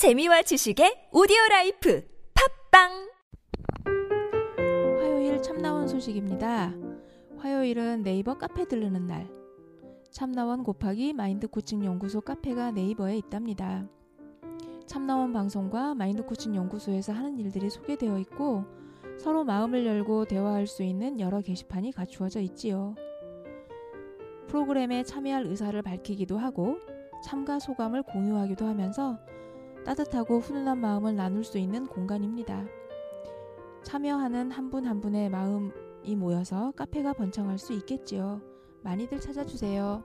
재미와 지식의 오디오 라이프 팟빵 화요일 참나원 소식입니다. 화요일은 네이버 카페 들르는 날. 참나원 곱하기 마인드 코칭 연구소 카페가 네이버에 있답니다. 참나원 방송과 마인드 코칭 연구소에서 하는 일들이 소개되어 있고 서로 마음을 열고 대화할 수 있는 여러 게시판이 갖추어져 있지요. 프로그램에 참여할 의사를 밝히기도 하고 참가 소감을 공유하기도 하면서 따뜻하고 훈훈한 마음을 나눌 수 있는 공간입니다. 참여하는 한분한 분의 마음이 모여서 카페가 번창할 수 있겠지요. 많이들 찾아주세요.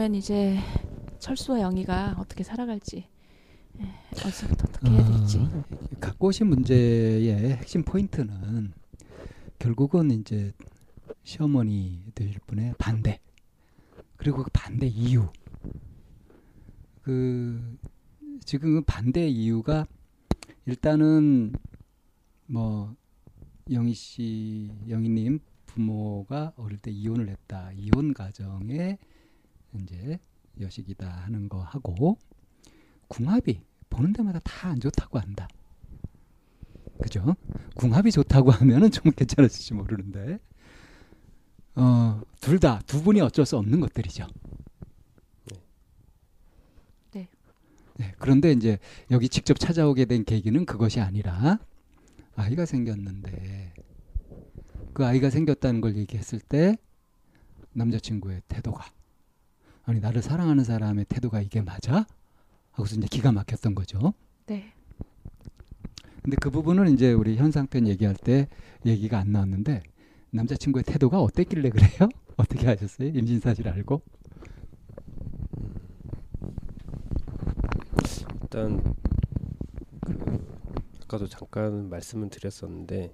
그러면 이제 철수와 영희가 어떻게 살아갈지 예, 어디서부터 어떻게 해야 될지. 어, 갖고 오신 문제의 핵심 포인트는 결국은 이제 시어머니 되실 분의 반대 그리고 그 반대 이유 그 지금 그 반대 이유가 일단은 뭐 영희 씨 영희님 부모가 어릴 때 이혼을 했다 이혼 가정에 이제 여식이다 하는 거 하고 궁합이 보는 데마다 다 안 좋다고 한다. 그죠? 궁합이 좋다고 하면은 좀 괜찮았을지 모르는데, 어, 둘 다, 두 분이 어쩔 수 없는 것들이죠. 네. 네, 그런데 이제 여기 직접 찾아오게 된 계기는 그것이 아니라, 아이가 생겼는데, 그 아이가 생겼다는 걸 얘기했을 때, 남자친구의 태도가, 아니, 나를 사랑하는 사람의 태도가 이게 맞아? 하고서 이제 기가 막혔던 거죠. 네. 근데 그 부분은 이제 우리 현상편 얘기할 때 얘기가 안 나왔는데 남자친구의 태도가 어땠길래 그래요? 어떻게 하셨어요? 임신 사실 알고? 일단 그 아까도 잠깐 말씀을 드렸었는데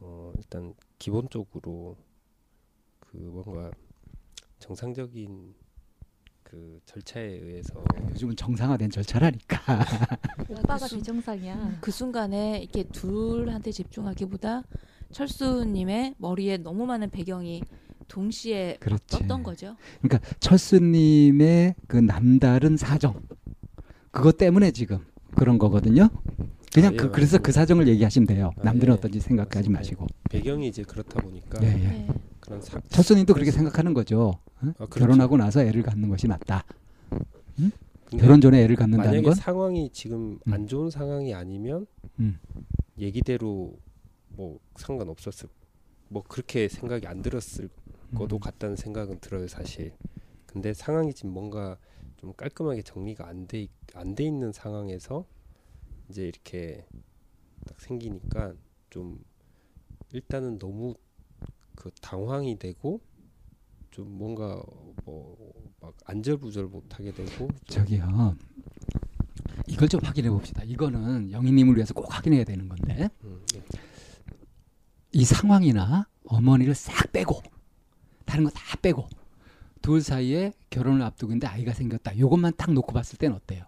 어 일단 기본적으로 그 뭔가 정상적인 그 절차에 의해서 요즘은 정상화된 절차라니까. 오빠가 그 순- 비정상이야. 그 순간에 이렇게 둘한테 집중하기보다 철수님의 머리에 너무 많은 배경이 동시에 그렇지. 떴던 거죠. 그러니까 철수님의 그 남다른 사정 그것 때문에 지금 그런 거거든요. 그냥 아, 예, 그, 그래서 그 맞습니다. 사정을 얘기하시면 돼요. 아, 남들은 예. 어떤지 생각하지 맞습니다. 마시고. 배경이 이제 그렇다 보니까 예, 예. 네. 그런 사, 철수님도 그렇게 생각하는 거죠. 어? 아, 그렇죠. 결혼하고 나서 애를 갖는 것이 낫다. 근데 결혼 전에 애를 갖는다는 만약에 건 상황이 지금 음. 안 좋은 상황이 아니면 음. 얘기대로 뭐 상관 없었을 뭐 그렇게 생각이 안 들었을 것도 음. 같다는 생각은 들어요 사실. 근데 상황이 지금 뭔가 좀 깔끔하게 정리가 안 돼 안 돼 있는 상황에서 이제 이렇게 딱 생기니까 좀 일단은 너무 그 당황이 되고 좀 뭔가 뭐막 안절부절 못하게 되고 좀 저기요. 이걸 좀 확인해 봅시다. 이거는 영희님을 위해서 꼭 확인해야 되는 건데 음, 예. 이 상황이나 어머니를 싹 빼고 다른 거 다 빼고 둘 사이에 결혼을 앞두고 있는데 아이가 생겼다. 요것만 딱 놓고 봤을 땐 어때요?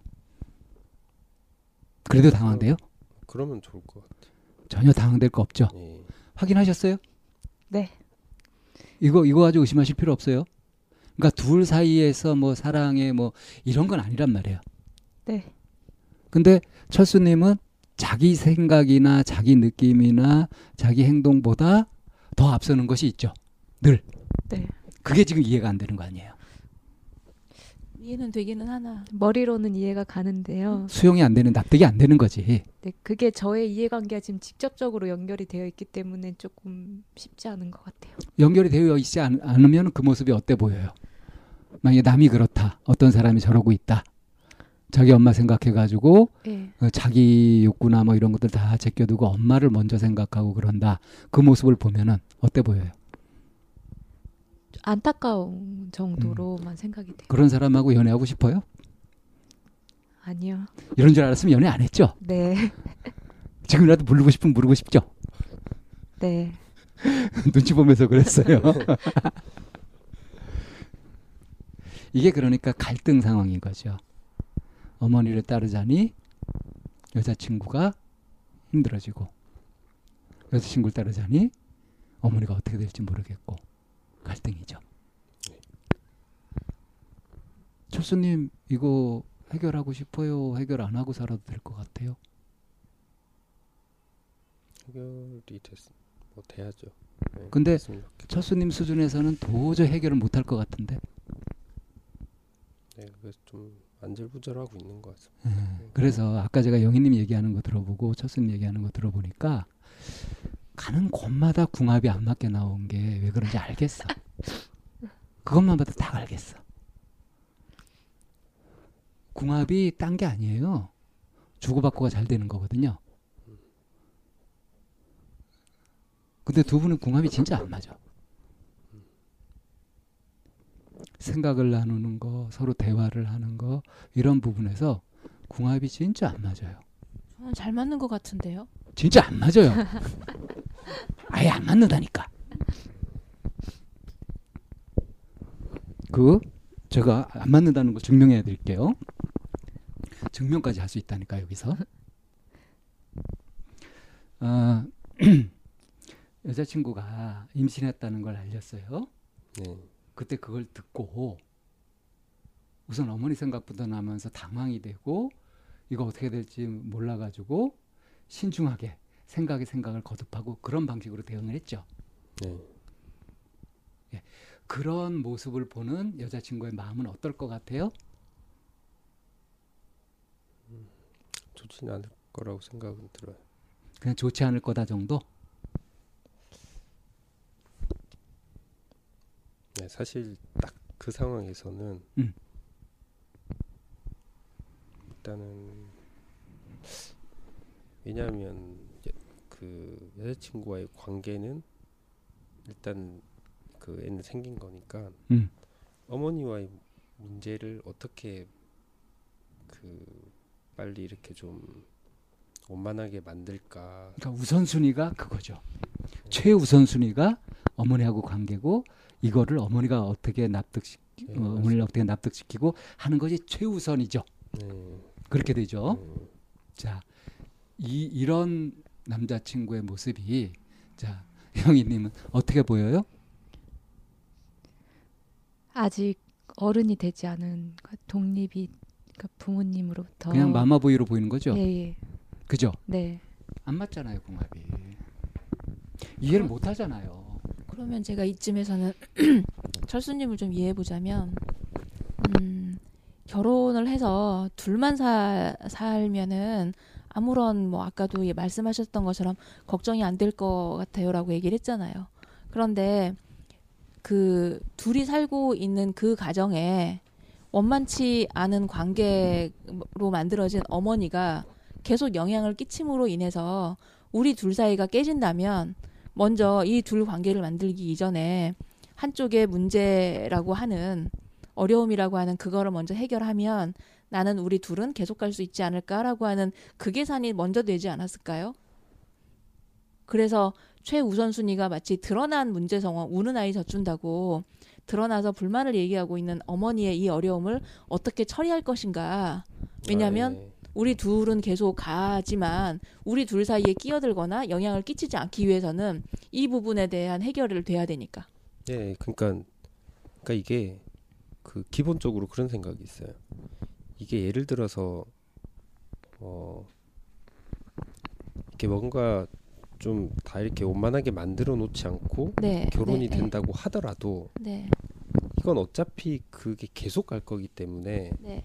그래도 당황돼요? 그러면 좋을 것 같아요. 전혀 당황될 거 없죠. 예. 확인하셨어요? 네. 이거 이거 가지고 의심하실 필요 없어요. 그러니까 둘 사이에서 뭐 사랑에 뭐 이런 건 아니란 말이에요. 네. 근데 철수님은 자기 생각이나 자기 느낌이나 자기 행동보다 더 앞서는 것이 있죠. 늘. 네. 그게 지금 이해가 안 되는 거 아니에요. 이해는 되기는 하나. 머리로는 이해가 가는데요. 수용이 안 되는 납득이 안 되는 거지. 네, 그게 저의 이해관계가 지금 직접적으로 연결이 되어 있기 때문에 조금 쉽지 않은 것 같아요. 연결이 되어 있지 않, 않으면 그 모습이 어때 보여요? 만약에 남이 그렇다. 어떤 사람이 저러고 있다. 자기 엄마 생각해가지고 네. 어, 자기 욕구나 뭐 이런 것들 다 제껴두고 엄마를 먼저 생각하고 그런다. 그 모습을 보면은 어때 보여요? 안타까운 정도로만 생각이 돼요. 그런 사람하고 연애하고 싶어요? 아니요. 이런 줄 알았으면 연애 안 했죠? 네. 지금이라도 부르고 싶으면 부르고 싶죠? 네. 눈치 보면서 그랬어요. 이게 그러니까 갈등 상황인 거죠. 어머니를 따르자니 여자친구가 힘들어지고 여자친구를 따르자니 어머니가 어떻게 될지 모르겠고 갈등이죠. 철수님 이거 해결하고 싶어요? 해결 안 하고 살아도 될 것 같아요? 해결이 됐, 뭐 돼야죠. 네, 근데. 철수님 수준에서는 도저히 해결을 못할 것 같은데 네, 그래서 좀 안절부절하고 있는 것 같습니다. 예, 그래서 아까 제가 영희님 얘기하는 거 들어보고 철수님 얘기하는 거 들어보니까 가는 곳마다 궁합이 안 맞게 나온 게 왜 그런지 알겠어. 그것만 봐도 다 알겠어. 궁합이 딴 게 아니에요. 주고받고가 잘 되는 거거든요. 근데 두 분은 궁합이 진짜 안 맞아. 생각을 나누는 거, 서로 대화를 하는 거 이런 부분에서 궁합이 진짜 안 맞아요. 저는 잘 맞는 것 같은데요. 진짜 안 맞아요. 아예 안 맞는다니까. 그 제가 안 맞는다는 거 증명해 드릴게요. 증명까지 할 수 있다니까 여기서. 어, 여자친구가 임신했다는 걸 알렸어요. 네, 그때 그걸 듣고 우선 어머니 생각부터 나면서 당황이 되고 이거 어떻게 될지 몰라가지고 신중하게 생각에 생각을 거듭하고 그런 방식으로 대응을 했죠. 네. 그런 모습을 보는 여자친구의 마음은 어떨 것 같아요? 좋지는 않을 거라고 생각은 들어요. 그냥 좋지 않을 거다 정도? 네, 사실 딱 그 상황에서는 음. 일단은 왜냐하면 여- 그 여자친구와의 관계는 일단 그 애는 생긴 거니까 음. 어머니와의 문제를 어떻게 그 빨리 이렇게 좀 원만하게 만들까 그러니까 우선순위가 그거죠. 최우선순위가 어머니하고 관계고 이거를 어머니가 어떻게 납득시 네, 어, 어머니를 어떻게 납득시키고 하는 것이 최우선이죠. 네, 그렇게 되죠. 네. 자, 이 이런 남자친구의 모습이 자 영희님은 어떻게 보여요? 아직 어른이 되지 않은 그 독립이 그러니까 부모님으로부터 그냥 마마보이로 보이는 거죠. 예, 예. 그죠? 네. 안 맞잖아요, 궁합이. 이해를 못 하잖아요. 그러면 제가 이쯤에서는 철수님을 좀 이해해 보자면, 음, 결혼을 해서 둘만 사, 살면은 아무런 뭐 아까도 예, 말씀하셨던 것처럼 걱정이 안 될 것 같아요라고 얘기를 했잖아요. 그런데 그 둘이 살고 있는 그 가정에 원만치 않은 관계로 만들어진 어머니가 계속 영향을 끼침으로 인해서 우리 둘 사이가 깨진다면 먼저 이 둘 관계를 만들기 이전에 한쪽의 문제라고 하는 어려움이라고 하는 그거를 먼저 해결하면 나는 우리 둘은 계속 갈 수 있지 않을까라고 하는 그 계산이 먼저 되지 않았을까요? 그래서 최우선순위가 마치 드러난 문제 상황, 우는 아이 젖준다고 드러나서 불만을 얘기하고 있는 어머니의 이 어려움을 어떻게 처리할 것인가. 왜냐하면 아, 네. 우리 둘은 계속 가지만 우리 둘 사이에 끼어들거나 영향을 끼치지 않기 위해서는 이 부분에 대한 해결을 돼야 되니까. 예, 그러니까 그러니까 이게 그 기본적으로 그런 생각이 있어요. 이게 예를 들어서 어 이렇게 뭔가 좀 다 이렇게 원만하게 만들어 놓지 않고 네. 결혼이 네, 된다고 하더라도 네. 이건 어차피 그게 계속 갈 거기 때문에 네.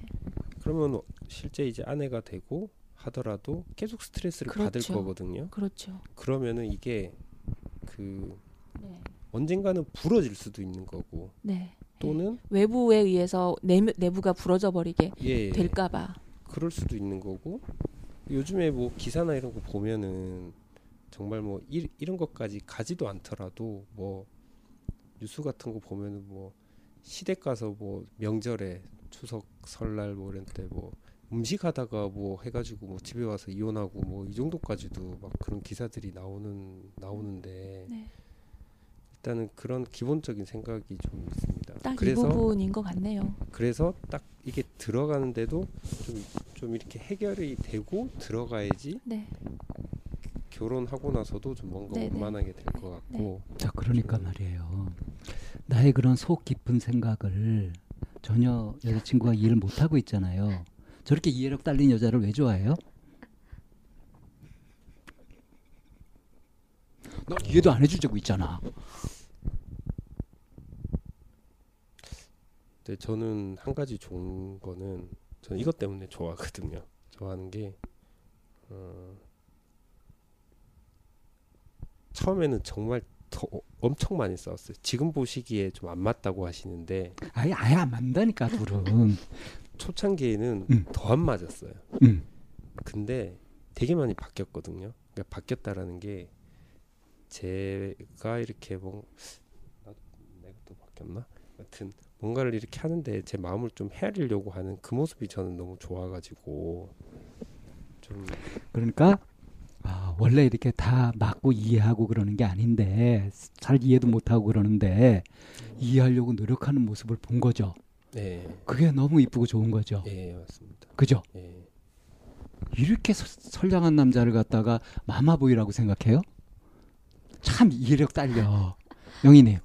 그러면 실제 이제 아내가 되고 하더라도 계속 스트레스를 받을 그렇죠. 거거든요. 그렇죠. 그러면은 이게 그 네. 언젠가는 부러질 수도 있는 거고 네. 또는 외부에 의해서 내, 내부가 부러져 버리게 예 될까 봐. 그럴 수도 있는 거고 요즘에 뭐 기사나 이런 거 보면은 정말 뭐 이, 이런 것까지 가지도 않더라도 뭐 뉴스 같은 거 보면은 뭐 시댁 가서 뭐 명절에 추석 설날 뭐 이런 때 뭐 음식 하다가 뭐 해가지고 뭐 집에 와서 이혼하고 뭐 이 정도까지도 막 그런 기사들이 나오는 나오는데 네. 일단은 그런 기본적인 생각이 좀 있습니다. 딱 이 부분인 것 같네요. 그래서 딱 이게 들어가는데도 좀, 좀 이렇게 해결이 되고 들어가야지 네. 결혼하고 나서도 좀 뭔가 네, 네. 원만하게 될 것 같고 자, 그러니까 말이에요. 나의 그런 속 깊은 생각을 전혀 여자친구가 이해를 못하고 있잖아요. 저렇게 이해력 딸린 여자를 왜 좋아해요? 너 이해도 안 해주자고 있잖아. 근데 저는 한 가지 좋은 거는 저는 이것 때문에 좋아하거든요. 좋아하는 게 어, 처음에는 정말 더 엄청 많이 싸웠어요. 지금 보시기에 좀 안 맞다고 하시는데 아예 아예 안 맞다니까 둘은. 초창기에는 음. 더안 맞았어요. 음. 근데 되게 많이 바뀌었거든요. 그러니까 바뀌었다라는 게 제가 이렇게 뭐 나, 내가 또 바뀌었나? 여튼 뭔가를 이렇게 하는데 제 마음을 좀 헤아리려고 하는 그 모습이 저는 너무 좋아가지고 좀 그러니까 아, 원래 이렇게 다 맞고 이해하고 그러는 게 아닌데 잘 이해도 못하고 그러는데 이해하려고 노력하는 모습을 본 거죠. 네, 그게 너무 이쁘고 좋은 거죠. 예 맞습니다. 그죠? 예. 이렇게 서- 선량한 남자를 갖다가 마마보이라고 생각해요? 참 이해력 딸려. 영희님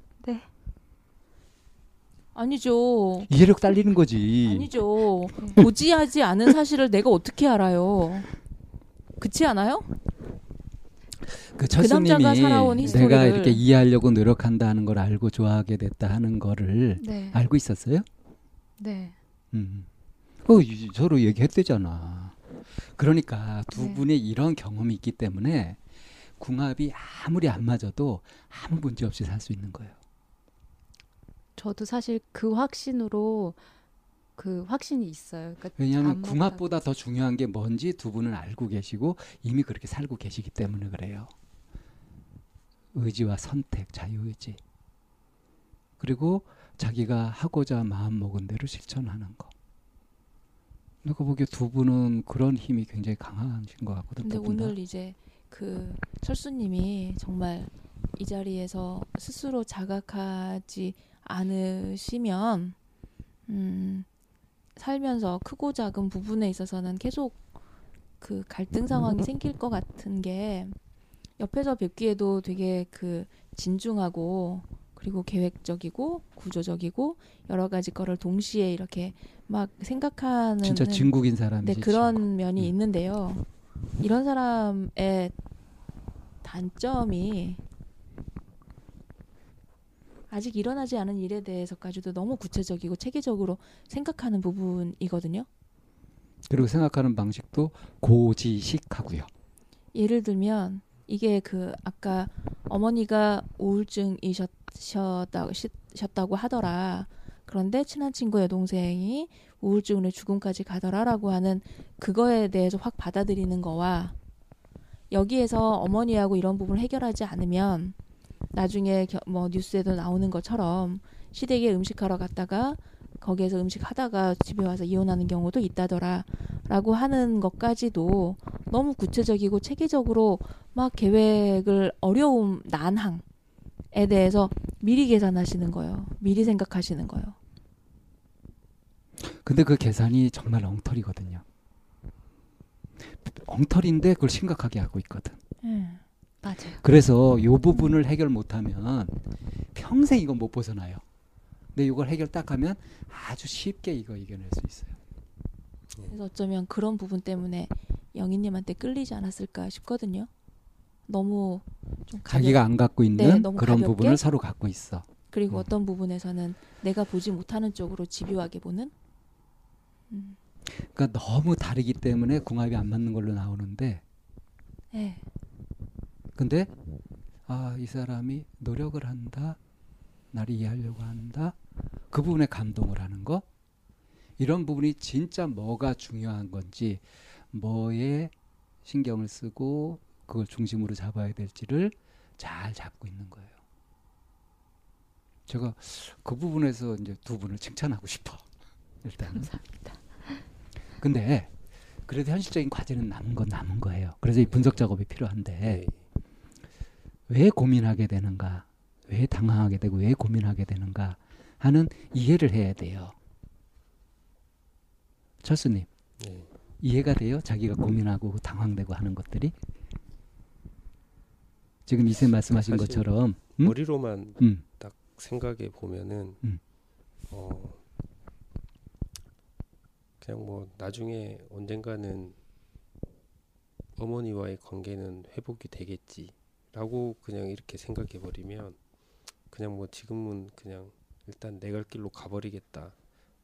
아니죠. 이해력 딸리는 거지. 아니죠. 고지하지 않은 사실을 내가 어떻게 알아요? 그렇지 않아요? 그 남자가 철수님이 살아온 내가 이렇게 이해하려고 노력한다는 걸 알고 좋아하게 됐다 하는 거를 네. 알고 있었어요? 네. 음. 어, 이- 서로 얘기했대잖아. 그러니까 두 네. 분의 이런 경험이 있기 때문에 궁합이 아무리 안 맞아도 아무 문제 없이 살 수 있는 거예요. 저도 사실 그 확신으로 그 확신이 있어요. 그러니까 왜냐하면 안 궁합보다 더 중요한 게 뭔지 두 분은 알고 계시고 이미 그렇게 살고 계시기 때문에 그래요. 의지와 선택, 자유의지. 그리고 자기가 하고자 마음 먹은 대로 실천하는 거. 내가 보기에 두 분은 그런 힘이 굉장히 강하신 것 같거든. 근데 다. 오늘 이제 그 철수님이 정말 이 자리에서 스스로 자각하지 않으시면 음, 살면서 크고 작은 부분에 있어서는 계속 그 갈등 상황이 생길 것 같은 게 옆에서 뵙기에도 되게 그 진중하고 그리고 계획적이고 구조적이고 여러 가지 거를 동시에 이렇게 막 생각하는 진짜 진국인 사람이지. 네, 그런 진국. 면이 음. 있는데요. 이런 사람의 단점이 아직 일어나지 않은 일에 대해서까지도 너무 구체적이고 체계적으로 생각하는 부분이거든요. 그리고 생각하는 방식도 고지식하고요. 예를 들면 이게 그 아까 어머니가 우울증이셨다고 하더라. 그런데 친한 친구 여동생이 우울증으로 죽음까지 가더라라고 하는 그거에 대해서 확 받아들이는 거와 여기에서 어머니하고 이런 부분을 해결하지 않으면 나중에 겨- 뭐 뉴스에도 나오는 것처럼 시댁에 음식하러 갔다가 거기에서 음식 하다가 집에 와서 이혼하는 경우도 있다더라라고 하는 것까지도 너무 구체적이고 체계적으로 막 계획을 어려움 난항에 대해서 미리 계산하시는 거예요. 미리 생각하시는 거예요. 근데 그 계산이 정말 엉터리거든요. 엉터리인데 그걸 심각하게 하고 있거든. 예. 맞아요. 그래서 요 부분을 해결 못하면 평생 이건 못 벗어나요. 근데 이걸 해결 딱 하면 아주 쉽게 이거 이겨낼 수 있어요. 그래서 어쩌면 그런 부분 때문에 영희님한테 끌리지 않았을까 싶거든요. 너무 좀 가볍, 자기가 안 갖고 있는 네, 그런 가볍게? 부분을 서로 갖고 있어. 그리고 음. 어떤 부분에서는 내가 보지 못하는 쪽으로 집요하게 보는. 음. 그러니까 너무 다르기 때문에 궁합이 안 맞는 걸로 나오는데 예. 근데 아 이 사람이 노력을 한다 나를 이해하려고 한다 그 부분에 감동을 하는 거 이런 부분이 진짜 뭐가 중요한 건지 뭐에 신경을 쓰고 그걸 중심으로 잡아야 될지를 잘 잡고 있는 거예요. 제가 그 부분에서 이제 두 분을 칭찬하고 싶어 일단. 감사합니다. 근데 그래도 현실적인 과제는 남은 건 남은 거예요. 그래서 이 분석 작업이 필요한데 네. 왜 고민하게 되는가, 왜 당황하게 되고 왜 고민하게 되는가 하는 이해를 해야 돼요. 철수님 네. 이해가 돼요? 자기가 고민하고 당황되고 하는 것들이 지금 이세 말씀하신 것처럼 음? 머리로만 음, 생각해 보면은 음. 어 그냥 뭐 나중에 언젠가는 어머니와의 관계는 회복이 되겠지 라고 그냥 이렇게 생각해 버리면 그냥 뭐 지금은 그냥 일단 내 갈 길로 가버리겠다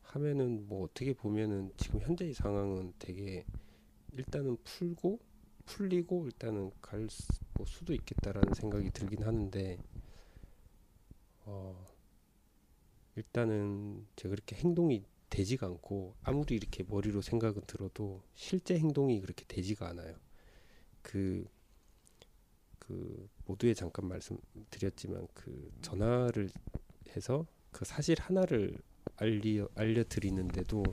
하면은 뭐 어떻게 보면은 지금 현재의 상황은 되게 일단은 풀고 풀리고 일단은 갈 수- 뭐 수도 있겠다라는 생각이 들긴 하는데 어 일단은 제가 그렇게 행동이 되지가 않고 아무리 이렇게 머리로 생각은 들어도 실제 행동이 그렇게 되지가 않아요. 그, 그 모두에 잠깐 말씀드렸지만 그 전화를 해서 그 사실 하나를 알려 알려드리는데도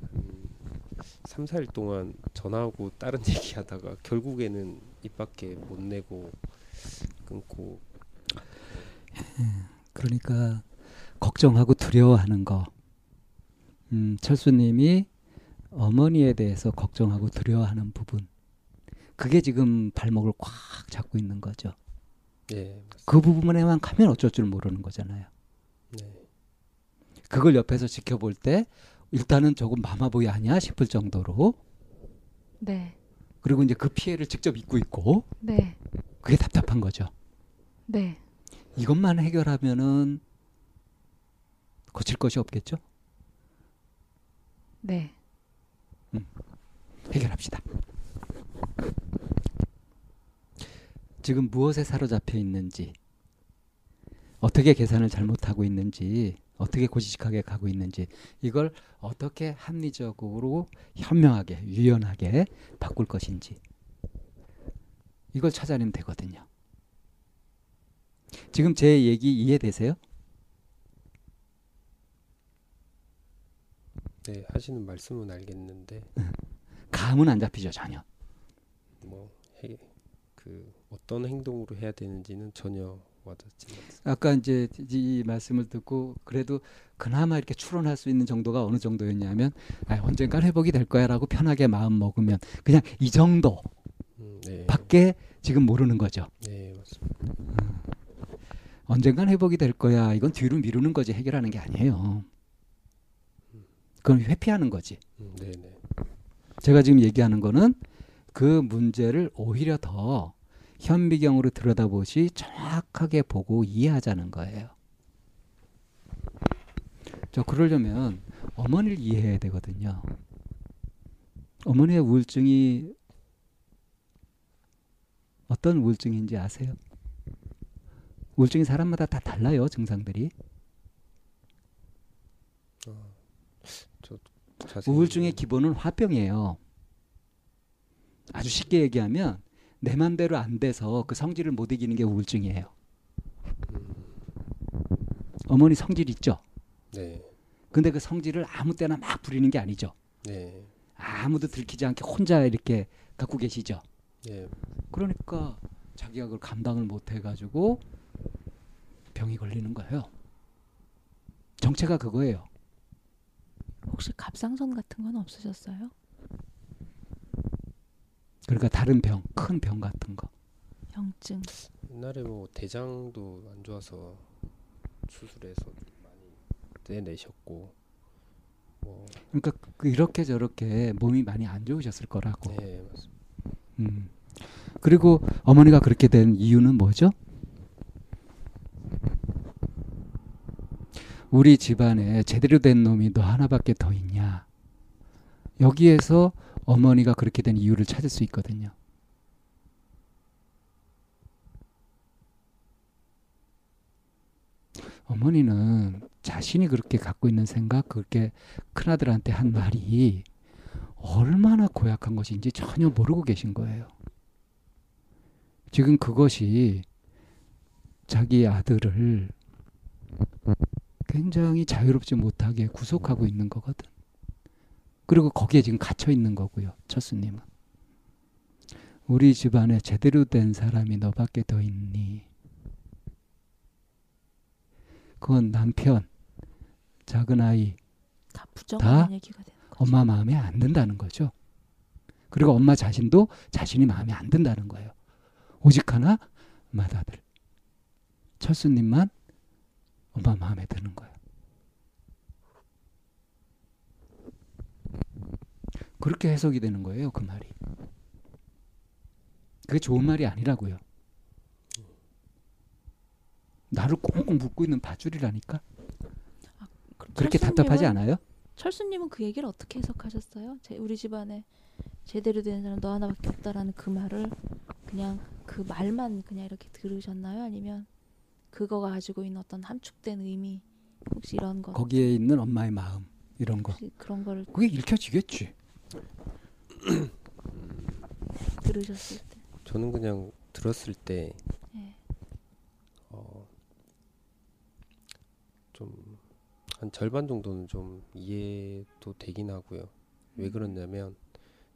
한 3, 4일 동안 전화하고 다른 얘기하다가 결국에는 입 밖에 못 내고 끊고 그러니까 걱정하고 두려워하는 거. 음, 철수님이 어머니에 대해서 걱정하고 두려워하는 부분. 그게 지금 발목을 꽉 잡고 있는 거죠. 네, 그 부분에만 가면 어쩔 줄 모르는 거잖아요. 네. 그걸 옆에서 지켜볼 때 일단은 조금 마마보이 아니야 싶을 정도로 네. 그리고 이제 그 피해를 직접 입고 있고 네. 그게 답답한 거죠. 네. 이것만 해결하면은 고칠 것이 없겠죠? 네. 해결합시다. 지금 무엇에 사로잡혀 있는지, 어떻게 계산을 잘못하고 있는지, 어떻게 고지식하게 가고 있는지, 이걸 어떻게 합리적으로 현명하게, 유연하게 바꿀 것인지, 이걸 찾아내면 되거든요. 지금 제 얘기 이해되세요? 네, 하시는 말씀은 알겠는데 감은 안 잡히죠, 전혀. 뭐 그 어떤 행동으로 해야 되는지는 전혀 와닿지 않습니다. 아까 이제 이 말씀을 듣고 그래도 그나마 이렇게 추론할 수 있는 정도가 어느 정도였냐면 아, 언젠간 회복이 될 거야라고 편하게 마음 먹으면 그냥 이 정도 음, 네, 밖에 지금 모르는 거죠. 네 맞습니다. 언젠간 회복이 될 거야. 이건 뒤로 미루는 거지 해결하는 게 아니에요. 그건 회피하는 거지. 음, 네, 네, 제가 지금 얘기하는 거는 그 문제를 오히려 더 현미경으로 들여다보시 정확하게 보고 이해하자는 거예요. 저 그러려면 어머니를 이해해야 되거든요. 어머니의 우울증이 어떤 우울증인지 아세요? 우울증이 사람마다 다 달라요, 증상들이. 자세히 우울증의 기본은 화병이에요. 아주 쉽게 얘기하면 내 맘대로 안 돼서 그 성질을 못 이기는 게 우울증이에요. 어머니 성질 있죠? 네, 근데 그 성질을 아무 때나 막 부리는 게 아니죠. 네, 아무도 들키지 않게 혼자 이렇게 갖고 계시죠. 네, 그러니까 자기가 그걸 감당을 못 해가지고 병이 걸리는 거예요. 정체가 그거예요. 혹시 갑상선 같은 건 없으셨어요? 그러니까 다른 병, 큰 병 같은 거. 병증. 옛날에 뭐 대장도 안 좋아서 수술해서 좀 많이 떼내셨고 뭐 그러니까 그 이렇게 저렇게 몸이 많이 안 좋으셨을 거라고. 네, 맞습니다. 음. 그리고 어머니가 그렇게 된 이유는 뭐죠? 우리 집안에 제대로 된 놈이 너 하나밖에 더 있냐? 여기에서 어머니가 그렇게 된 이유를 찾을 수 있거든요. 어머니는 자신이 그렇게 갖고 있는 생각, 그렇게 큰아들한테 한 말이 얼마나 고약한 것인지 전혀 모르고 계신 거예요. 지금 그것이 자기 아들을 굉장히 자유롭지 못하게 구속하고 있는 거거든. 그리고 거기에 지금 갇혀 있는 거고요. 철수님은. 우리 집안에 제대로 된 사람이 너밖에 더 있니? 그건 남편, 작은 아이, 다 다. 엄마 마음에 안 든다는 거죠. 그리고 엄마 자신도 자신이 마음에 안 든다는 거예요. 오직 하나 맏아들. 철수님만 엄마 마음에 드는 거예요. 그렇게 해석이 되는 거예요, 그 말이. 그게 좋은 말이 아니라고요. 나를 꽁꽁 묶고 있는 밧줄이라니까. 그럼 그렇게 답답하지 않아요? 철수님은 그 얘기를 어떻게 해석하셨어요? 제, 우리 집안에 제대로 된 사람 너 하나밖에 없다라는 그 말을 그냥 그 말만 그냥 이렇게 들으셨나요? 아니면 그거가 가지고 있는 어떤 함축된 의미 혹시 이런 거 거기에 있는 엄마의 마음 이런 거. 그런 거를 그게 읽혀지겠지. 들으셨을 때 저는 그냥 들었을 때 예. 어, 좀한 절반 정도는 좀 이해도 되긴 하고요. 왜 그러냐면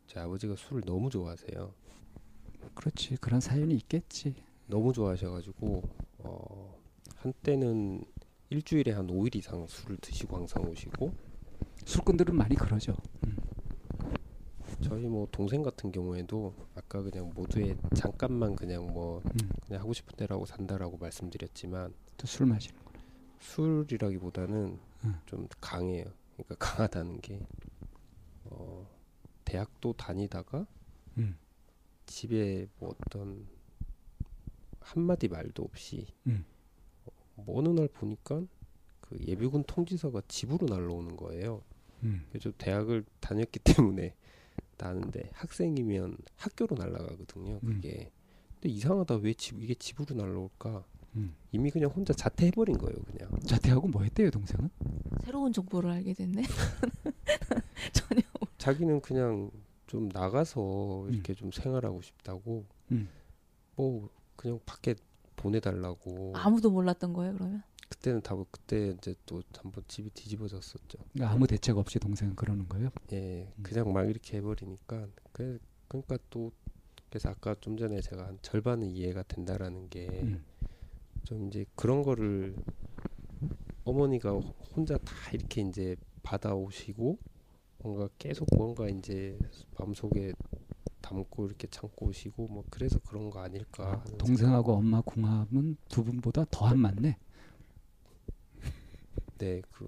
제 아버지가 술을 너무 좋아하세요. 그렇지. 그런 사연이 있겠지. 너무 좋아하셔가지고 어, 한때는 일주일에 한 5일 이상 술을 드시고 항상 오시고 술꾼들은 많이 그러죠. 음. 저희 뭐 동생 같은 경우에도 아까 그냥 모두에 잠깐만 그냥 뭐 음. 그냥 하고 싶은 대로 하고 산다라고 말씀드렸지만 또 술 마시는 거. 술이라기보다는 음. 좀 강해요. 그러니까 강하다는 게 어, 대학도 다니다가 음. 집에 뭐 어떤 한마디 말도 없이 음. 뭐 어느 날 보니까 그 예비군 통지서가 집으로 날라오는 거예요. 음. 그래서 대학을 다녔기 때문에 나는데 학생이면 학교로 날아가거든요. 음. 그게. 근데 이상하다 왜 집 이게 집으로 날라올까? 음. 이미 그냥 혼자 자퇴해버린 거예요, 그냥. 자퇴하고 뭐 했대요, 동생은? 새로운 정보를 알게 됐네. 전혀 자기는 그냥 좀 나가서 이렇게 좀 생활하고 싶다고 음. 뭐 그냥 밖에 보내달라고 아무도 몰랐던 거예요 그러면 그때는 다 그때 이제 또 한번 집이 뒤집어졌었죠. 그러니까 아무 대책 없이 동생은 그러는 거예요. 예, 음. 그냥 막 이렇게 해버리니까 그 그러니까 또 그래서 아까 좀 전에 제가 한 절반은 이해가 된다라는 게좀 음. 이제 그런 거를 어머니가 혼자 다 이렇게 이제 받아오시고 뭔가 계속 뭔가 이제 마음속에 담고 이렇게 참고 오시고 뭐 그래서 그런 거 아닐까 동생하고 엄마 궁합은 두 분보다 더 안 맞네. 네, 그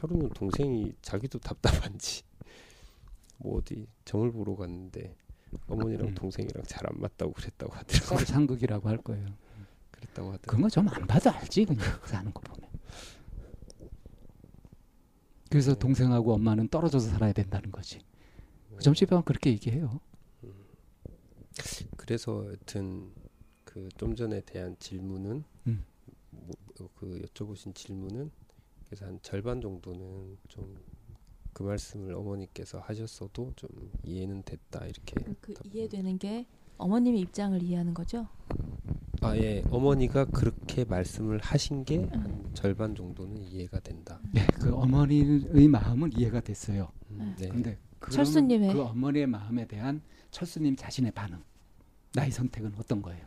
하루는 동생이 자기도 답답한지 뭐 어디 점을 보러 갔는데 어머니랑 음. 동생이랑 잘 안 맞다고 그랬다고 하더라고요. 상극이라고 할 거예요. 그랬다고 하더라고요. 그런 거 좀 안 봐도 알지 그냥 사는 거 보면. 그래서 네. 동생하고 엄마는 떨어져서 살아야 된다는 거지. 점집병은 그렇게 얘기해요. 그래서 여튼 그 좀 전에 대한 질문은 음. 뭐, 어, 그 여쭤보신 질문은 그래서 한 절반 정도는 좀 그 말씀을 어머니께서 하셨어도 좀 이해는 됐다 이렇게 그 이해되는 게 어머님의 입장을 이해하는 거죠. 아 예 어머니가 그렇게 말씀을 하신 게 음. 절반 정도는 이해가 된다. 예, 그 어머니의 마음은 이해가 됐어요. 음, 네. 근데 그러면 철수님의- 그 어머니의 마음에 대한 철수님 자신의 반응, 나의 선택은 어떤 거예요?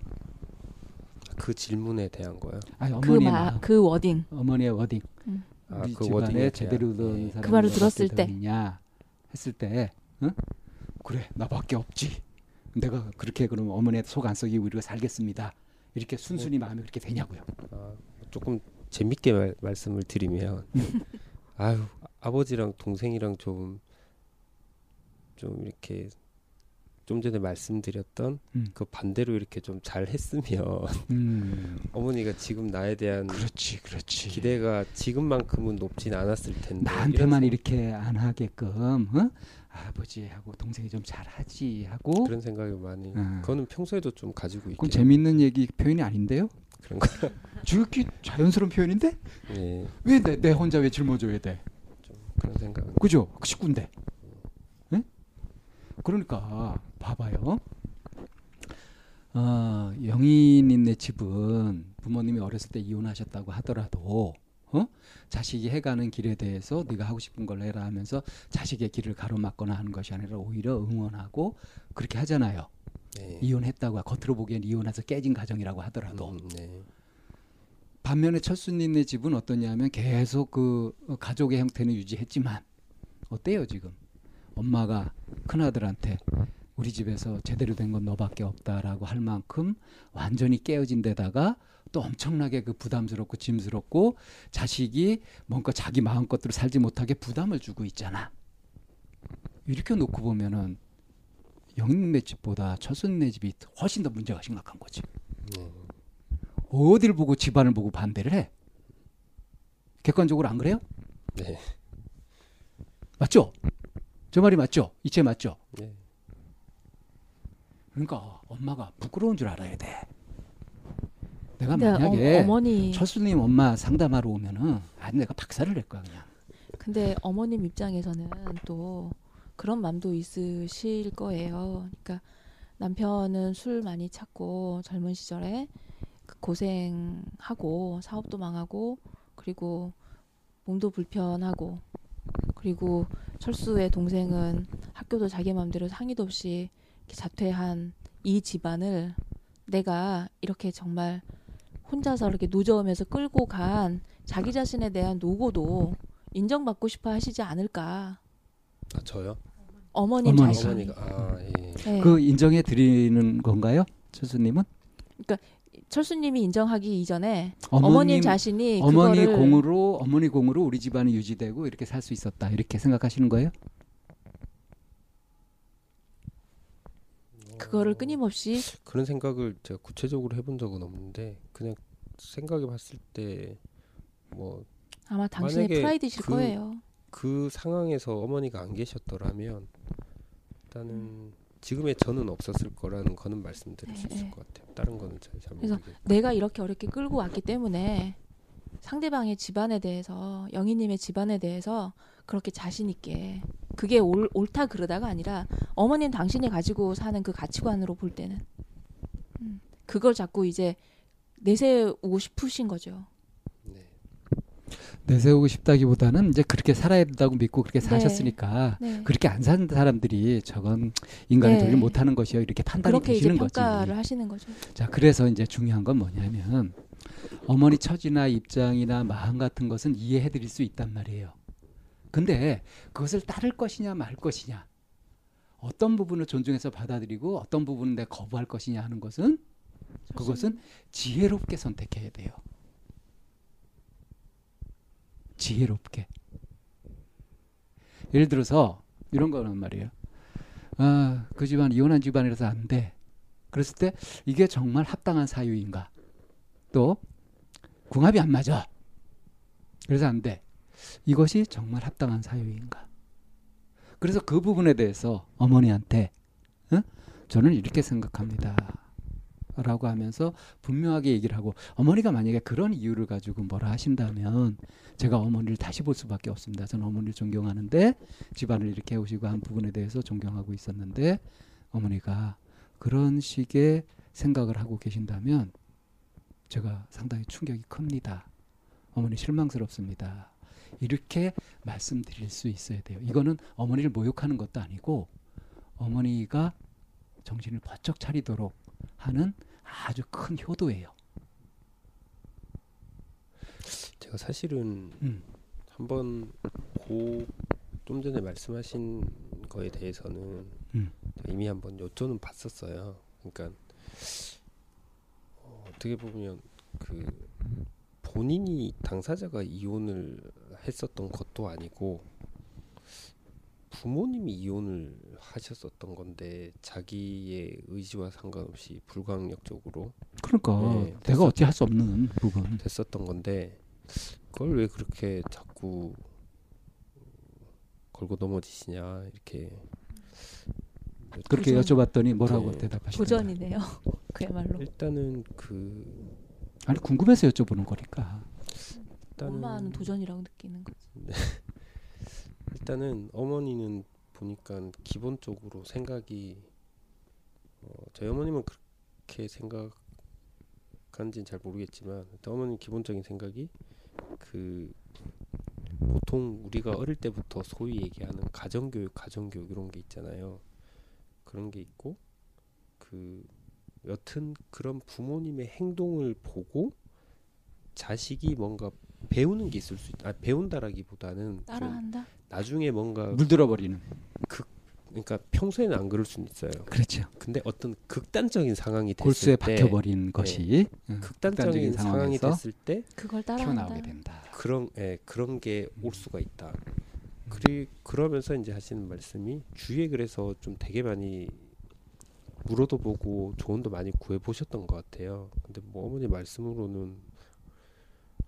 그 질문에 대한 거요. 아니 그 어머니의 마, 마음, 그 wording. 어머니의 wording. 아, 우리 그 집안에 제대로 된 예. 사람이 그 말을 들었을 더 때. 있냐 했을 때, 응? 그래 나밖에 없지. 내가 그렇게 그러면 어머니한테 속 안 썩이고 우리가 살겠습니다. 이렇게 순순히 마음이 그렇게 되냐고요. 아, 조금 재밌게 말, 말씀을 드리면 아유 아버지랑 동생이랑 좀좀 이렇게 좀 전에 말씀드렸던 음. 그 반대로 이렇게 좀 잘 했으면 음. 어머니가 지금 나에 대한 그렇지, 그렇지. 기대가 지금만큼은 높진 않았을 텐데 나한테만 이렇게 안 하게끔 어? 아버지하고 동생이 좀 잘하지 하고 생- 그런 생각이 많이 음. 그거는 평소에도 좀 가지고 있긴 재밌는 얘기 표현이 아닌데요? 그런 거 지극히 자연스러운 표현인데 예, 왜내 내 혼자 왜 짊어져야 돼? 좀 그런 생각 그죠? 그 식구인데. 예? 그러니까 봐봐요. 어, 영인님네 집은 부모님이 어렸을 때 이혼하셨다고 하더라도 어? 자식이 해가는 길에 대해서 네가 하고 싶은 걸 해라 하면서 자식의 길을 가로막거나 하는 것이 아니라 오히려 응원하고 그렇게 하잖아요. 예. 이혼했다고 겉으로 보기엔 이혼해서 깨진 가정이라고 하더라도 음, 네. 반면에 철수님네 집은 어떠냐면 계속 그 가족의 형태는 유지했지만 어때요 지금 엄마가 큰아들한테 우리 집에서 제대로 된 건 너밖에 없다라고 할 만큼 완전히 깨어진 데다가 또 엄청나게 그 부담스럽고 짐스럽고 자식이 뭔가 자기 마음 것대로 살지 못하게 부담을 주고 있잖아 이렇게 놓고 보면은 영인네 집보다 철수님네 집이 훨씬 더 문제가 심각한 거지 네. 어딜 보고 집안을 보고 반대를 해? 객관적으로 안 그래요? 네. 맞죠? 저 말이 맞죠? 이체 맞죠? 네. 그러니까 엄마가 부끄러운 줄 알아야 돼. 내가 만약에 어, 어머니 철수님 엄마 상담하러 오면은 아 내가 박살을 낼 거야 그냥. 근데 어머님 입장에서는 또 그런 마음도 있으실 거예요. 그러니까 남편은 술 많이 찾고 젊은 시절에 그 고생하고 사업도 망하고 그리고 몸도 불편하고 그리고 철수의 동생은 학교도 자기 마음대로 상의도 없이 자퇴한 이 집안을 내가 이렇게 정말 혼자서 이렇게 노저으면서 끌고 간 자기 자신에 대한 노고도 인정받고 싶어 하시지 않을까. 아 저요? 어머님 어머니가. 아 예. 네. 그 인정해 드리는 건가요, 철수님은? 철수님이 인정하기 이전에 어머님, 어머님 자신이 어머니 그거를 공으로 어머니 공으로 우리 집안이 유지되고 이렇게 살 수 있었다 이렇게 생각하시는 거예요? 그거를 끊임없이 그런 생각을 제가 구체적으로 해본 적은 없는데 그냥 생각해 봤을 때뭐그 아마 당신의 프라이드실 그- 거예요. 상황에서 어머니가 안 계셨더라면 일단은 지금의 저는 없었을 거라는 거는 말씀드릴 수 네, 있을 네. 것 같아요. 다른 거는 잘, 잘 그래서 모르겠고. 내가 이렇게 어렵게 끌고 왔기 때문에 상대방의 집안에 대해서 영희님의 집안에 대해서 그렇게 자신 있게 그게 옳, 옳다 그러다가 아니라 어머님 당신이 가지고 사는 그 가치관으로 볼 때는 음, 그걸 자꾸 이제 내세우고 싶으신 거죠. 네. 내세우고 싶다기보다는 이제 그렇게 살아야 된다고 믿고 그렇게 네. 사셨으니까 네. 그렇게 안 사는 사람들이 저건 인간의 네. 도리를 못하는 것이요 이렇게 판단이 되시는 거지. 평가를 하시는 거죠. 자, 그래서 이제 중요한 건 뭐냐면 어머니 처지나 입장이나 마음 같은 것은 이해해 드릴 수 있단 말이에요. 근데 그것을 따를 것이냐 말 것이냐 어떤 부분을 존중해서 받아들이고 어떤 부분은 내가 거부할 것이냐 하는 것은 그것은 지혜롭게 선택해야 돼요. 지혜롭게. 예를 들어서 이런 거란 말이에요. 아, 그 집안 이혼한 집안이라서 안 돼. 그랬을 때 이게 정말 합당한 사유인가? 또 궁합이 안 맞아. 그래서 안 돼. 이것이 정말 합당한 사유인가? 그래서 그 부분에 대해서 어머니한테 어? 저는 이렇게 생각합니다. 라고 하면서 분명하게 얘기를 하고 어머니가 만약에 그런 이유를 가지고 뭐라 하신다면 제가 어머니를 다시 볼 수밖에 없습니다. 저는 어머니를 존경하는데 집안을 이렇게 해오시고 한 부분에 대해서 존경하고 있었는데 어머니가 그런 식의 생각을 하고 계신다면 제가 상당히 충격이 큽니다. 어머니 실망스럽습니다. 이렇게 말씀드릴 수 있어야 돼요. 이거는 어머니를 모욕하는 것도 아니고 어머니가 정신을 번쩍 차리도록 하는 아주 큰 효도예요. 제가 사실은 음. 한번 고좀 전에 말씀하신 거에 대해서는 음. 이미 한번 여쭤는 봤었어요. 그러니까 어, 어떻게 보면 그 본인이 당사자가 이혼을 했었던 것도 아니고 부모님이 이혼을 하셨었던 건데 자기의 의지와 상관없이 불강력적으로 그러니까 네, 내가 어찌 할 수 없는 부분. 됐었던 건데 그걸 왜 그렇게 자꾸 걸고 넘어지시냐 이렇게 그렇게 도전. 여쭤봤더니 뭐라고 네. 대답하시나요? 도전이네요. 그야말로. 일단은 그 아니 궁금해서 여쭤보는 거니까. 일단은 엄마는 도전이라고 느끼는 거지. 일단은 어머니는 보니까 기본적으로 생각이 어, 저희 어머님은 그렇게 생각한지는 잘 모르겠지만 어머님 기본적인 생각이 그 보통 우리가 어릴 때부터 소위 얘기하는 가정교육, 가정교육 이런 게 있잖아요. 그런 게 있고 그 여튼 그런 부모님의 행동을 보고 자식이 뭔가 배우는 게 있을 수 있다. 아, 배운다라기보다는 좀 따라한다. 나중에 뭔가 물들어 버리는. 그러니까 평소에는 안 그럴 수는 있어요. 그렇죠. 근데 어떤 극단적인 상황이 됐을 골수에 때 박혀 버린 것이 응, 극단적인 상황이 상황에서 됐을 때 그걸. 튀어나오게 된다. 그런 예, 그런 게올 음. 수가 있다. 그리 그러면서 이제 하시는 말씀이 주위에 그래서 좀 되게 많이 물어도 보고 조언도 많이 구해 보셨던 것 같아요. 근데 뭐 어머니 말씀으로는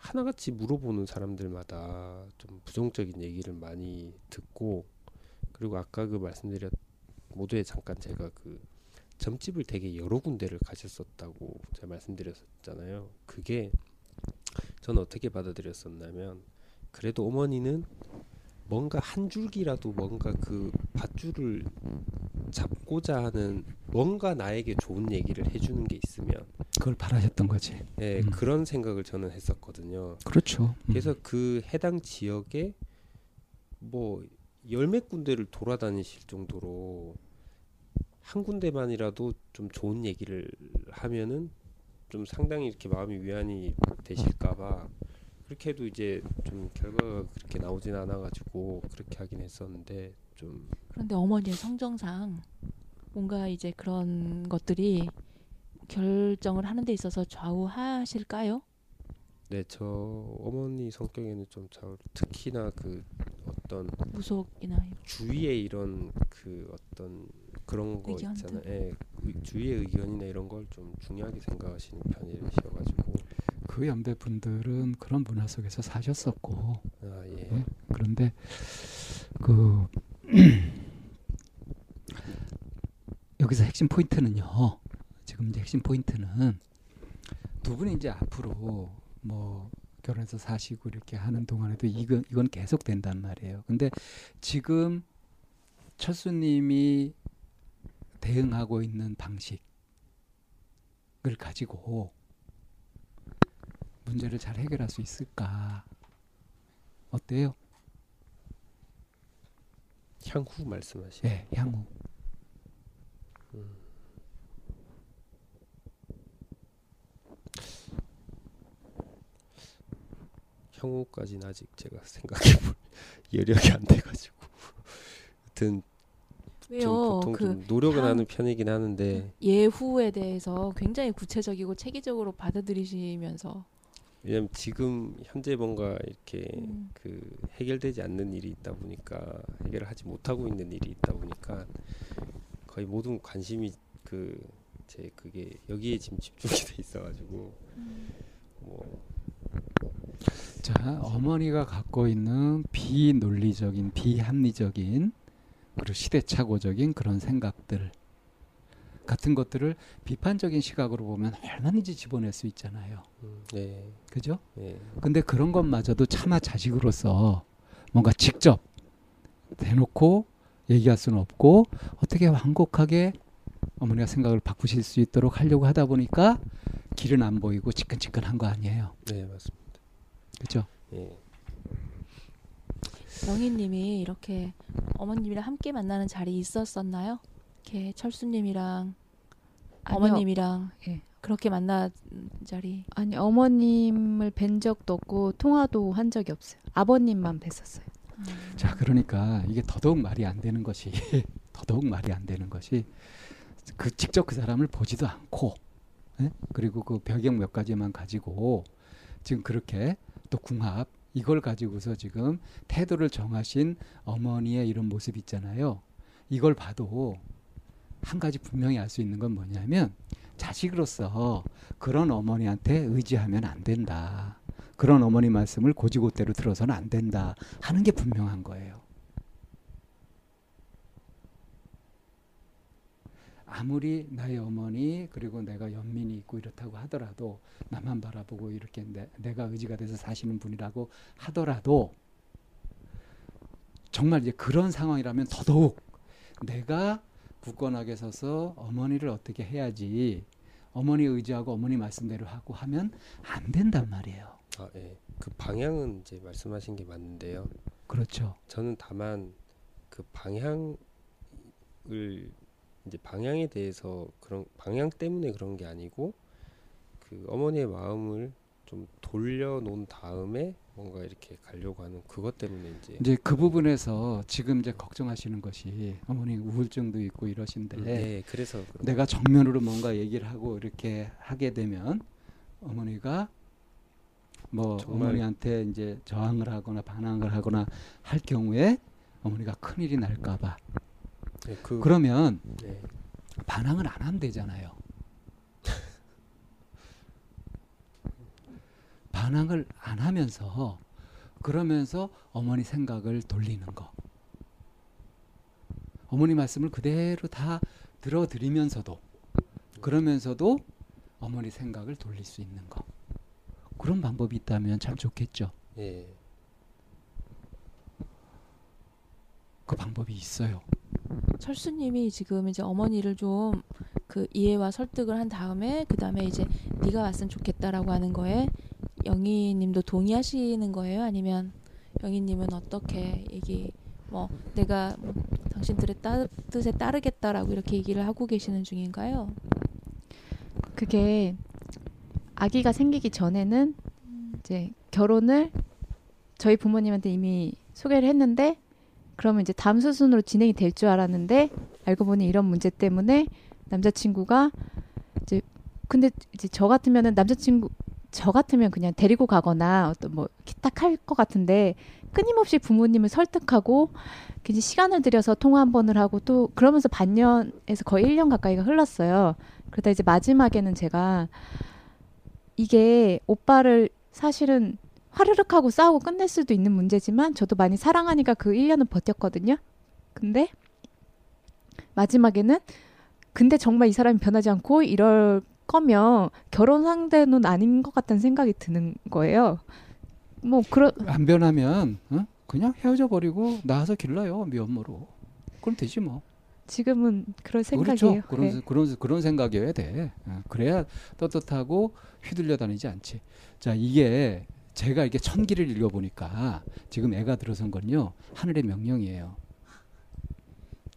하나같이 물어보는 사람들마다 좀 부정적인 얘기를 많이 듣고 그리고 아까 그 말씀드렸 모두에 잠깐 제가 그 점집을 되게 여러 군데를 가셨었다고 제가 말씀드렸었잖아요. 그게 저는 어떻게 받아들였었냐면 그래도 어머니는 뭔가 한 줄기라도 뭔가 그 밧줄을 잡고자 하는 뭔가 나에게 좋은 얘기를 해주는 게 있으면 그걸 바라셨던 거지. 예, 음. 그런 생각을 저는 했었거든요. 그렇죠. 음. 그래서 그 해당 지역에 뭐 열몇 군데를 돌아다니실 정도로 한 군데만이라도 좀 좋은 얘기를 하면은 좀 상당히 이렇게 마음이 위안이 되실까봐 그렇게 해도 이제 좀 결과가 그렇게 나오진 않아가지고 그렇게 하긴 했었는데 좀 그런데 어머니의 성정상 뭔가 이제 그런 것들이 결정을 하는 데 있어서 좌우하실까요? 네, 저 어머니 성격에는 좀 잘, 특히나 그 어떤 무속이나 주위의 이런 그 어떤 그런 거 의견들. 있잖아요. 예, 의- 주위의 의견이나 이런 걸 좀 중요하게 생각하시는 편이셔가지고 그 연배 분들은 그런 문화 속에서 사셨었고 아 예, 네. 그런데 그 여기서 핵심 포인트는요. 지금 이제 핵심 포인트는 두 분이 이제 앞으로 뭐 결혼해서 사시고 이렇게 하는 동안에도 이건 이건 계속 된단 말이에요. 근데 지금 철수님이 대응하고 있는 방식을 가지고 문제를 잘 해결할 수 있을까? 어때요? 향후 말씀하시. 네, 향후. 향후까지는 아직 제가 생각해볼 여력이 안 돼가지고. 하여튼 좀 왜요? 보통 그 좀 노력은 향- 하는 편이긴 하는데 예후에 대해서 굉장히 구체적이고 체계적으로 받아들이시면서 왜냐면 지금 현재 뭔가 이렇게 음. 그 해결되지 않는 일이 있다 보니까 해결을 하지 못하고 있는 일이 있다 보니까 거의 모든 관심이 그 제 그게 여기에 지금 집중이 돼 있어가지고 뭐 자, 어머니가 갖고 있는 비논리적인, 비합리적인 그리고 시대착오적인 그런 생각들 같은 것들을 비판적인 시각으로 보면 얼마든지 집어낼 수 있잖아요. 음, 네, 그죠? 네, 근데 그런 것마저도 차마 자식으로서 뭔가 직접 대놓고 얘기할 수는 없고 어떻게 완곡하게 어머니가 생각을 바꾸실 수 있도록 하려고 하다 보니까 길은 안 보이고 지끈지끈한 거 아니에요. 네 맞습니다. 그죠? 예. 영희님이 이렇게 어머님이랑 함께 만나는 자리 있었었나요? 이렇게 철수님이랑 아니요. 어머님이랑 예. 그렇게 만난 자리. 아니 어머님을 뵌 적도 없고 통화도 한 적이 없어요. 아버님만 뵀었어요. 자, 그러니까 이게 더더욱 말이 안 되는 것이 더더욱 말이 안 되는 것이 그 직접 그 사람을 보지도 않고 예? 그리고 그 배경 몇 가지만 가지고 지금 그렇게 또 궁합 이걸 가지고서 지금 태도를 정하신 어머니의 이런 모습 있잖아요. 이걸 봐도 한 가지 분명히 알 수 있는 건 뭐냐면 자식으로서 그런 어머니한테 의지하면 안 된다. 그런 어머니 말씀을 고지고대로 들어서는 안 된다 하는 게 분명한 거예요. 아무리 나의 어머니 그리고 내가 연민이 있고 이렇다고 하더라도 나만 바라보고 이렇게 내, 내가 의지가 돼서 사시는 분이라고 하더라도 정말 이제 그런 상황이라면 더더욱 내가 굳건하게 서서 어머니를 어떻게 해야지 어머니 의지하고 어머니 말씀대로 하고 하면 안 된단 말이에요. 아, 예. 그 방향은 이제 말씀하신 게 맞는데요. 그렇죠. 저는 다만 그 방향을 이제 방향에 대해서 그런 방향 때문에 그런 게 아니고 그 어머니의 마음을 좀 돌려놓은 다음에 뭔가 이렇게 가려고 하는 그것 때문에 이제 이제 그 부분에서 지금 이제 걱정하시는 것이 어머니 우울증도 있고 이러신데 네, 그래서 내가 정면으로 뭔가 얘기를 하고 이렇게 하게 되면 어머니가 뭐 어머니한테 이제 저항을 하거나 반항을 하거나 할 경우에 어머니가 큰 일이 날까봐 네, 그 그러면 네, 반항을 안 하면 되잖아요. 반항을 안 하면서 그러면서 어머니 생각을 돌리는 거. 어머니 말씀을 그대로 다 들어드리면서도 그러면서도 어머니 생각을 돌릴 수 있는 거. 그런 방법이 있다면 참 좋겠죠. 예, 그 방법이 있어요. 철수님이 지금 이제 어머니를 좀 그 이해와 설득을 한 다음에 그 다음에 이제 네가 왔으면 좋겠다라고 하는 거에 영희님도 동의하시는 거예요? 아니면 영희님은 어떻게 얘기 뭐 내가 뭐 당신들의 따, 뜻에 따르겠다라고 이렇게 얘기를 하고 계시는 중인가요? 그게 아기가 생기기 전에는 이제 결혼을 저희 부모님한테 이미 소개를 했는데 그러면 이제 다음 수순으로 진행이 될 줄 알았는데 알고 보니 이런 문제 때문에 남자친구가 이제 근데 이제 저 같으면은 남자친구 저 같으면 그냥 데리고 가거나 어떤 뭐 딱 할 것 같은데 끊임없이 부모님을 설득하고 이제 시간을 들여서 통화 한 번을 하고 또 그러면서 반년에서 거의 1년 가까이가 흘렀어요. 그러다 이제 마지막에는 제가 이게 오빠를 사실은 화르륵 하고 싸우고 끝낼 수도 있는 문제지만 저도 많이 사랑하니까 그 1년은 버텼거든요. 근데 마지막에는 근데 정말 이 사람이 변하지 않고 이럴 거면 결혼 상대는 아닌 것 같다는 생각이 드는 거예요. 뭐 그런 안 변하면 어? 그냥 헤어져 버리고 나와서 길러요 미혼모로. 그럼 되지 뭐. 지금은 그럴 생각이에요. 그렇죠. 그런 네. 그런 그런 생각이어야 돼. 어, 그래야 떳떳하고 휘둘려 다니지 않지. 자 이게 제가 이게 천기를 읽어보니까 지금 애가 들어선 건요 하늘의 명령이에요.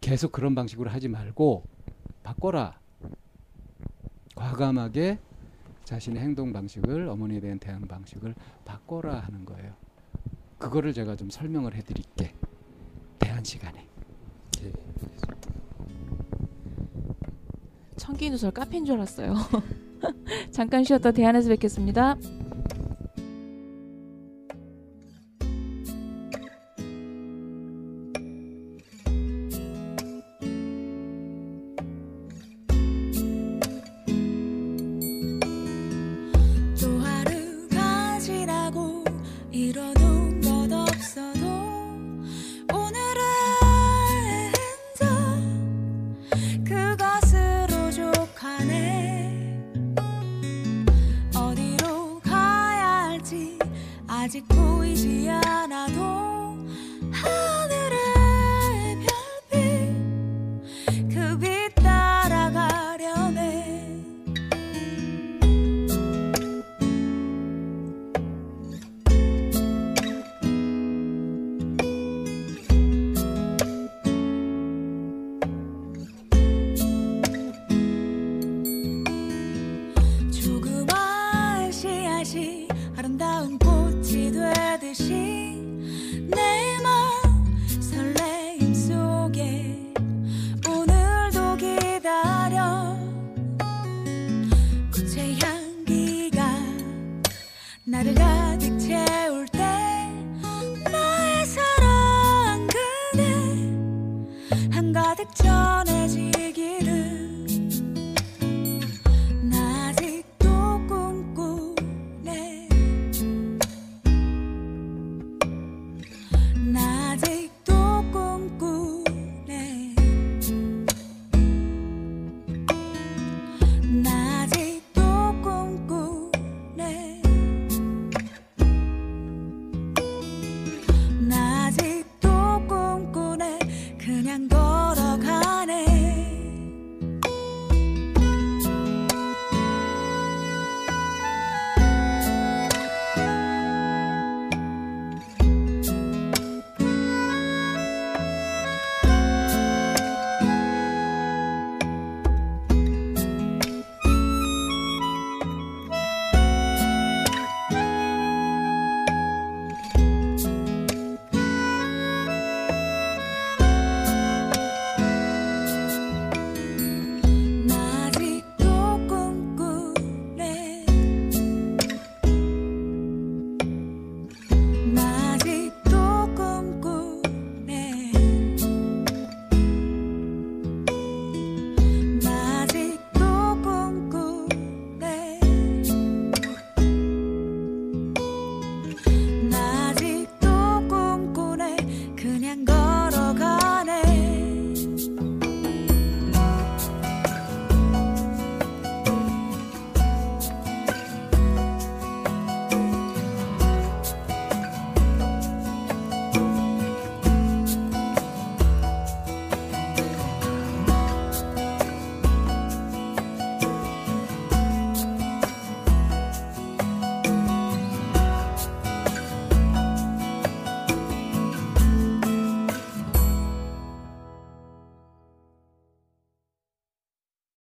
계속 그런 방식으로 하지 말고 바꿔라. 과감하게 자신의 행동 방식을 어머니에 대한 대응 방식을 바꿔라 하는 거예요. 그거를 제가 좀 설명을 해드릴게. 대한 시간에. 예. 청기누설 카페인 줄 알았어요. 잠깐 쉬었다 대안에서 뵙겠습니다.